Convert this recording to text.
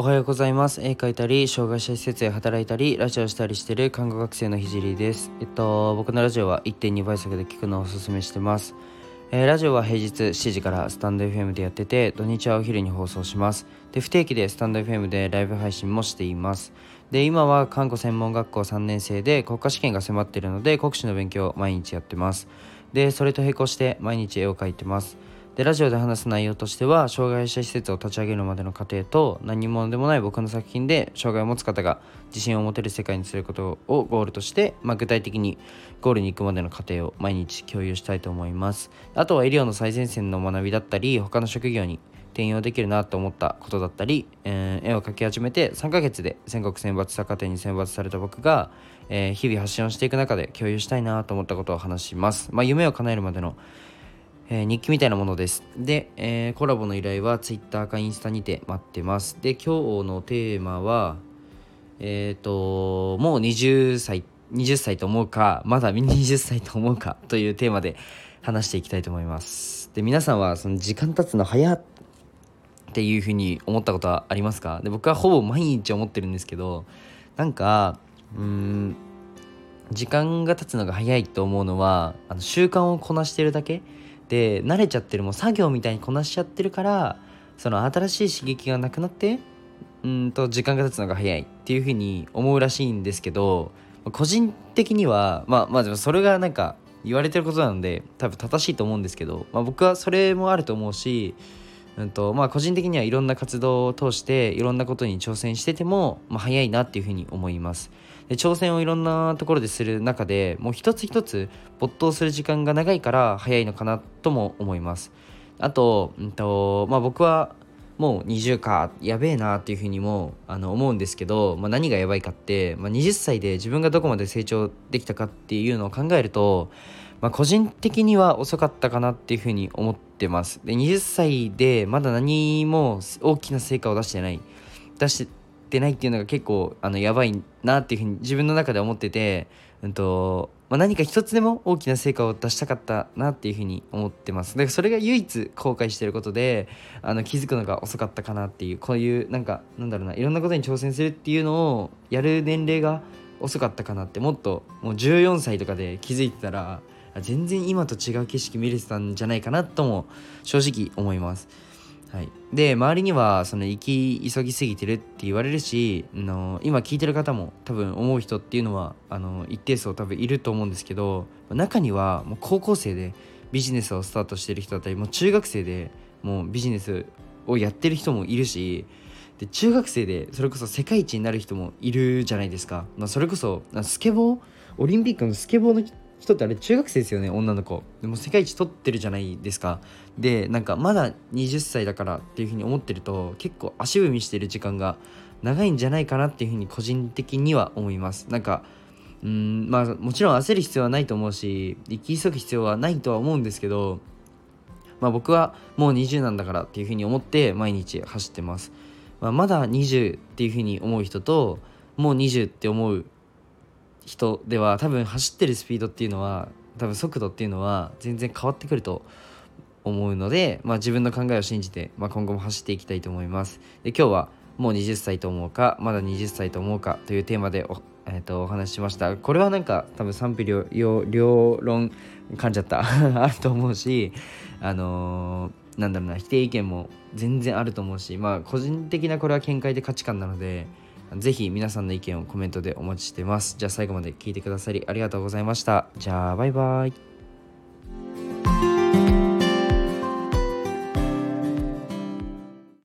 おはようございます。絵描いたり障害者施設で働いたりラジオしたりしてる看護学生のひじりです。えっと僕のラジオは1.2倍速で聞くのをおすすめしてます。えー、ラジオは平日7時からスタンド FM でやってて土日はお昼に放送します。で不定期でスタンド FM でライブ配信もしています。で今は看護専門学校3年生で国家試験が迫っているので国試の勉強を毎日やってます。でそれと並行して毎日絵を描いてます。でラジオで話す内容としては障害者施設を立ち上げるまでの過程と何者でもない僕の作品で障害を持つ方が自信を持てる世界にすることをゴールとして、まあ、具体的にゴールに行くまでの過程を毎日共有したいと思いますあとは医療の最前線の学びだったり他の職業に転用できるなと思ったことだったり、えー、絵を描き始めて3ヶ月で全国選抜作家展に選抜された僕が、えー、日々発信をしていく中で共有したいなと思ったことを話します。まあ、夢を叶えるまでのえー、日記みたいなものです。で、えー、コラボの依頼は Twitter かインスタにて待ってます。で、今日のテーマは、えっ、ー、と、もう20歳、20歳と思うか、まだ20歳と思うか というテーマで話していきたいと思います。で、皆さんはその時間経つの早っていうふうに思ったことはありますか？で僕はほぼ毎日思ってるんですけど、なんか、うーん、時間が経つのが早いと思うのは、あの習慣をこなしてるだけって慣れちゃってるもう作業みたいにこなしちゃってるからその新しい刺激がなくなってうんと時間が経つのが早いっていうふうに思うらしいんですけど個人的にはまあまあでもそれがなんか言われてることなので多分正しいと思うんですけど、まあ、僕はそれもあると思うし、うんとまあ、個人的にはいろんな活動を通していろんなことに挑戦してても、まあ、早いなっていうふうに思います。で挑戦をいろんなところでする中でもう一つ一つ没頭する時間が長いから早いのかなとも思いますあと,、うんとまあ、僕はもう20かやべえなっていうふうにもあの思うんですけど、まあ、何がやばいかって、まあ、20歳で自分がどこまで成長できたかっていうのを考えると、まあ、個人的には遅かったかなっていうふうに思ってます。で20歳でまだ何も大きな成果を出してない出してないっていうのが結構あのやばいなっていうふうに自分の中で思ってて、うんとまあ、何か一つでも大きな成果を出したかったなっていうふうに思ってますでそれが唯一後悔してることであの気づくのが遅かったかなっていうこういうなんかなんだろうないろんなことに挑戦するっていうのをやる年齢が遅かったかなってもっともう14歳とかで気づいてたら全然今と違う景色見れてたんじゃないかなとも正直思います。はい、で周りにはその行き急ぎすぎてるって言われるしあの今聞いてる方も多分思う人っていうのはあの一定数多分いると思うんですけど中にはもう高校生でビジネスをスタートしてる人だったりもう中学生でもうビジネスをやってる人もいるしで中学生でそれこそ世界一になる人もいるじゃないですか、まあ、それこそスケボー？オリンピックのスケボーの人ってあれ中学生ですよね女の子。でも世界一取ってるじゃないですか。でなんかまだ20歳だからっていうふうに思ってると結構足踏みしてる時間が長いんじゃないかなっていうふうに個人的には思います。なんかうんまあもちろん焦る必要はないと思うし生き急ぐ必要はないとは思うんですけどまあ僕はもう20なんだからっていうふうに思って毎日走ってます、まあ、まだ20っていうふうに思う人ともう20って思う人では多分走ってるスピードっていうのは多分速度っていうのは全然変わってくると思うので、まあ、自分の考えを信じて、まあ、今後も走っていきたいと思います。で今日はもう20歳と思うかまだ20歳と思うかというテーマでお,、えー、とお話ししました。これはなんか多分賛否両両論噛んじゃった あると思うしあのー、なんだろうな否定意見も全然あると思うしまあ個人的なこれは見解で価値観なのでぜひ皆さんの意見をコメントでお待ちしてます。じゃあ最後まで聞いてくださりありがとうございました。じゃあバイバイ。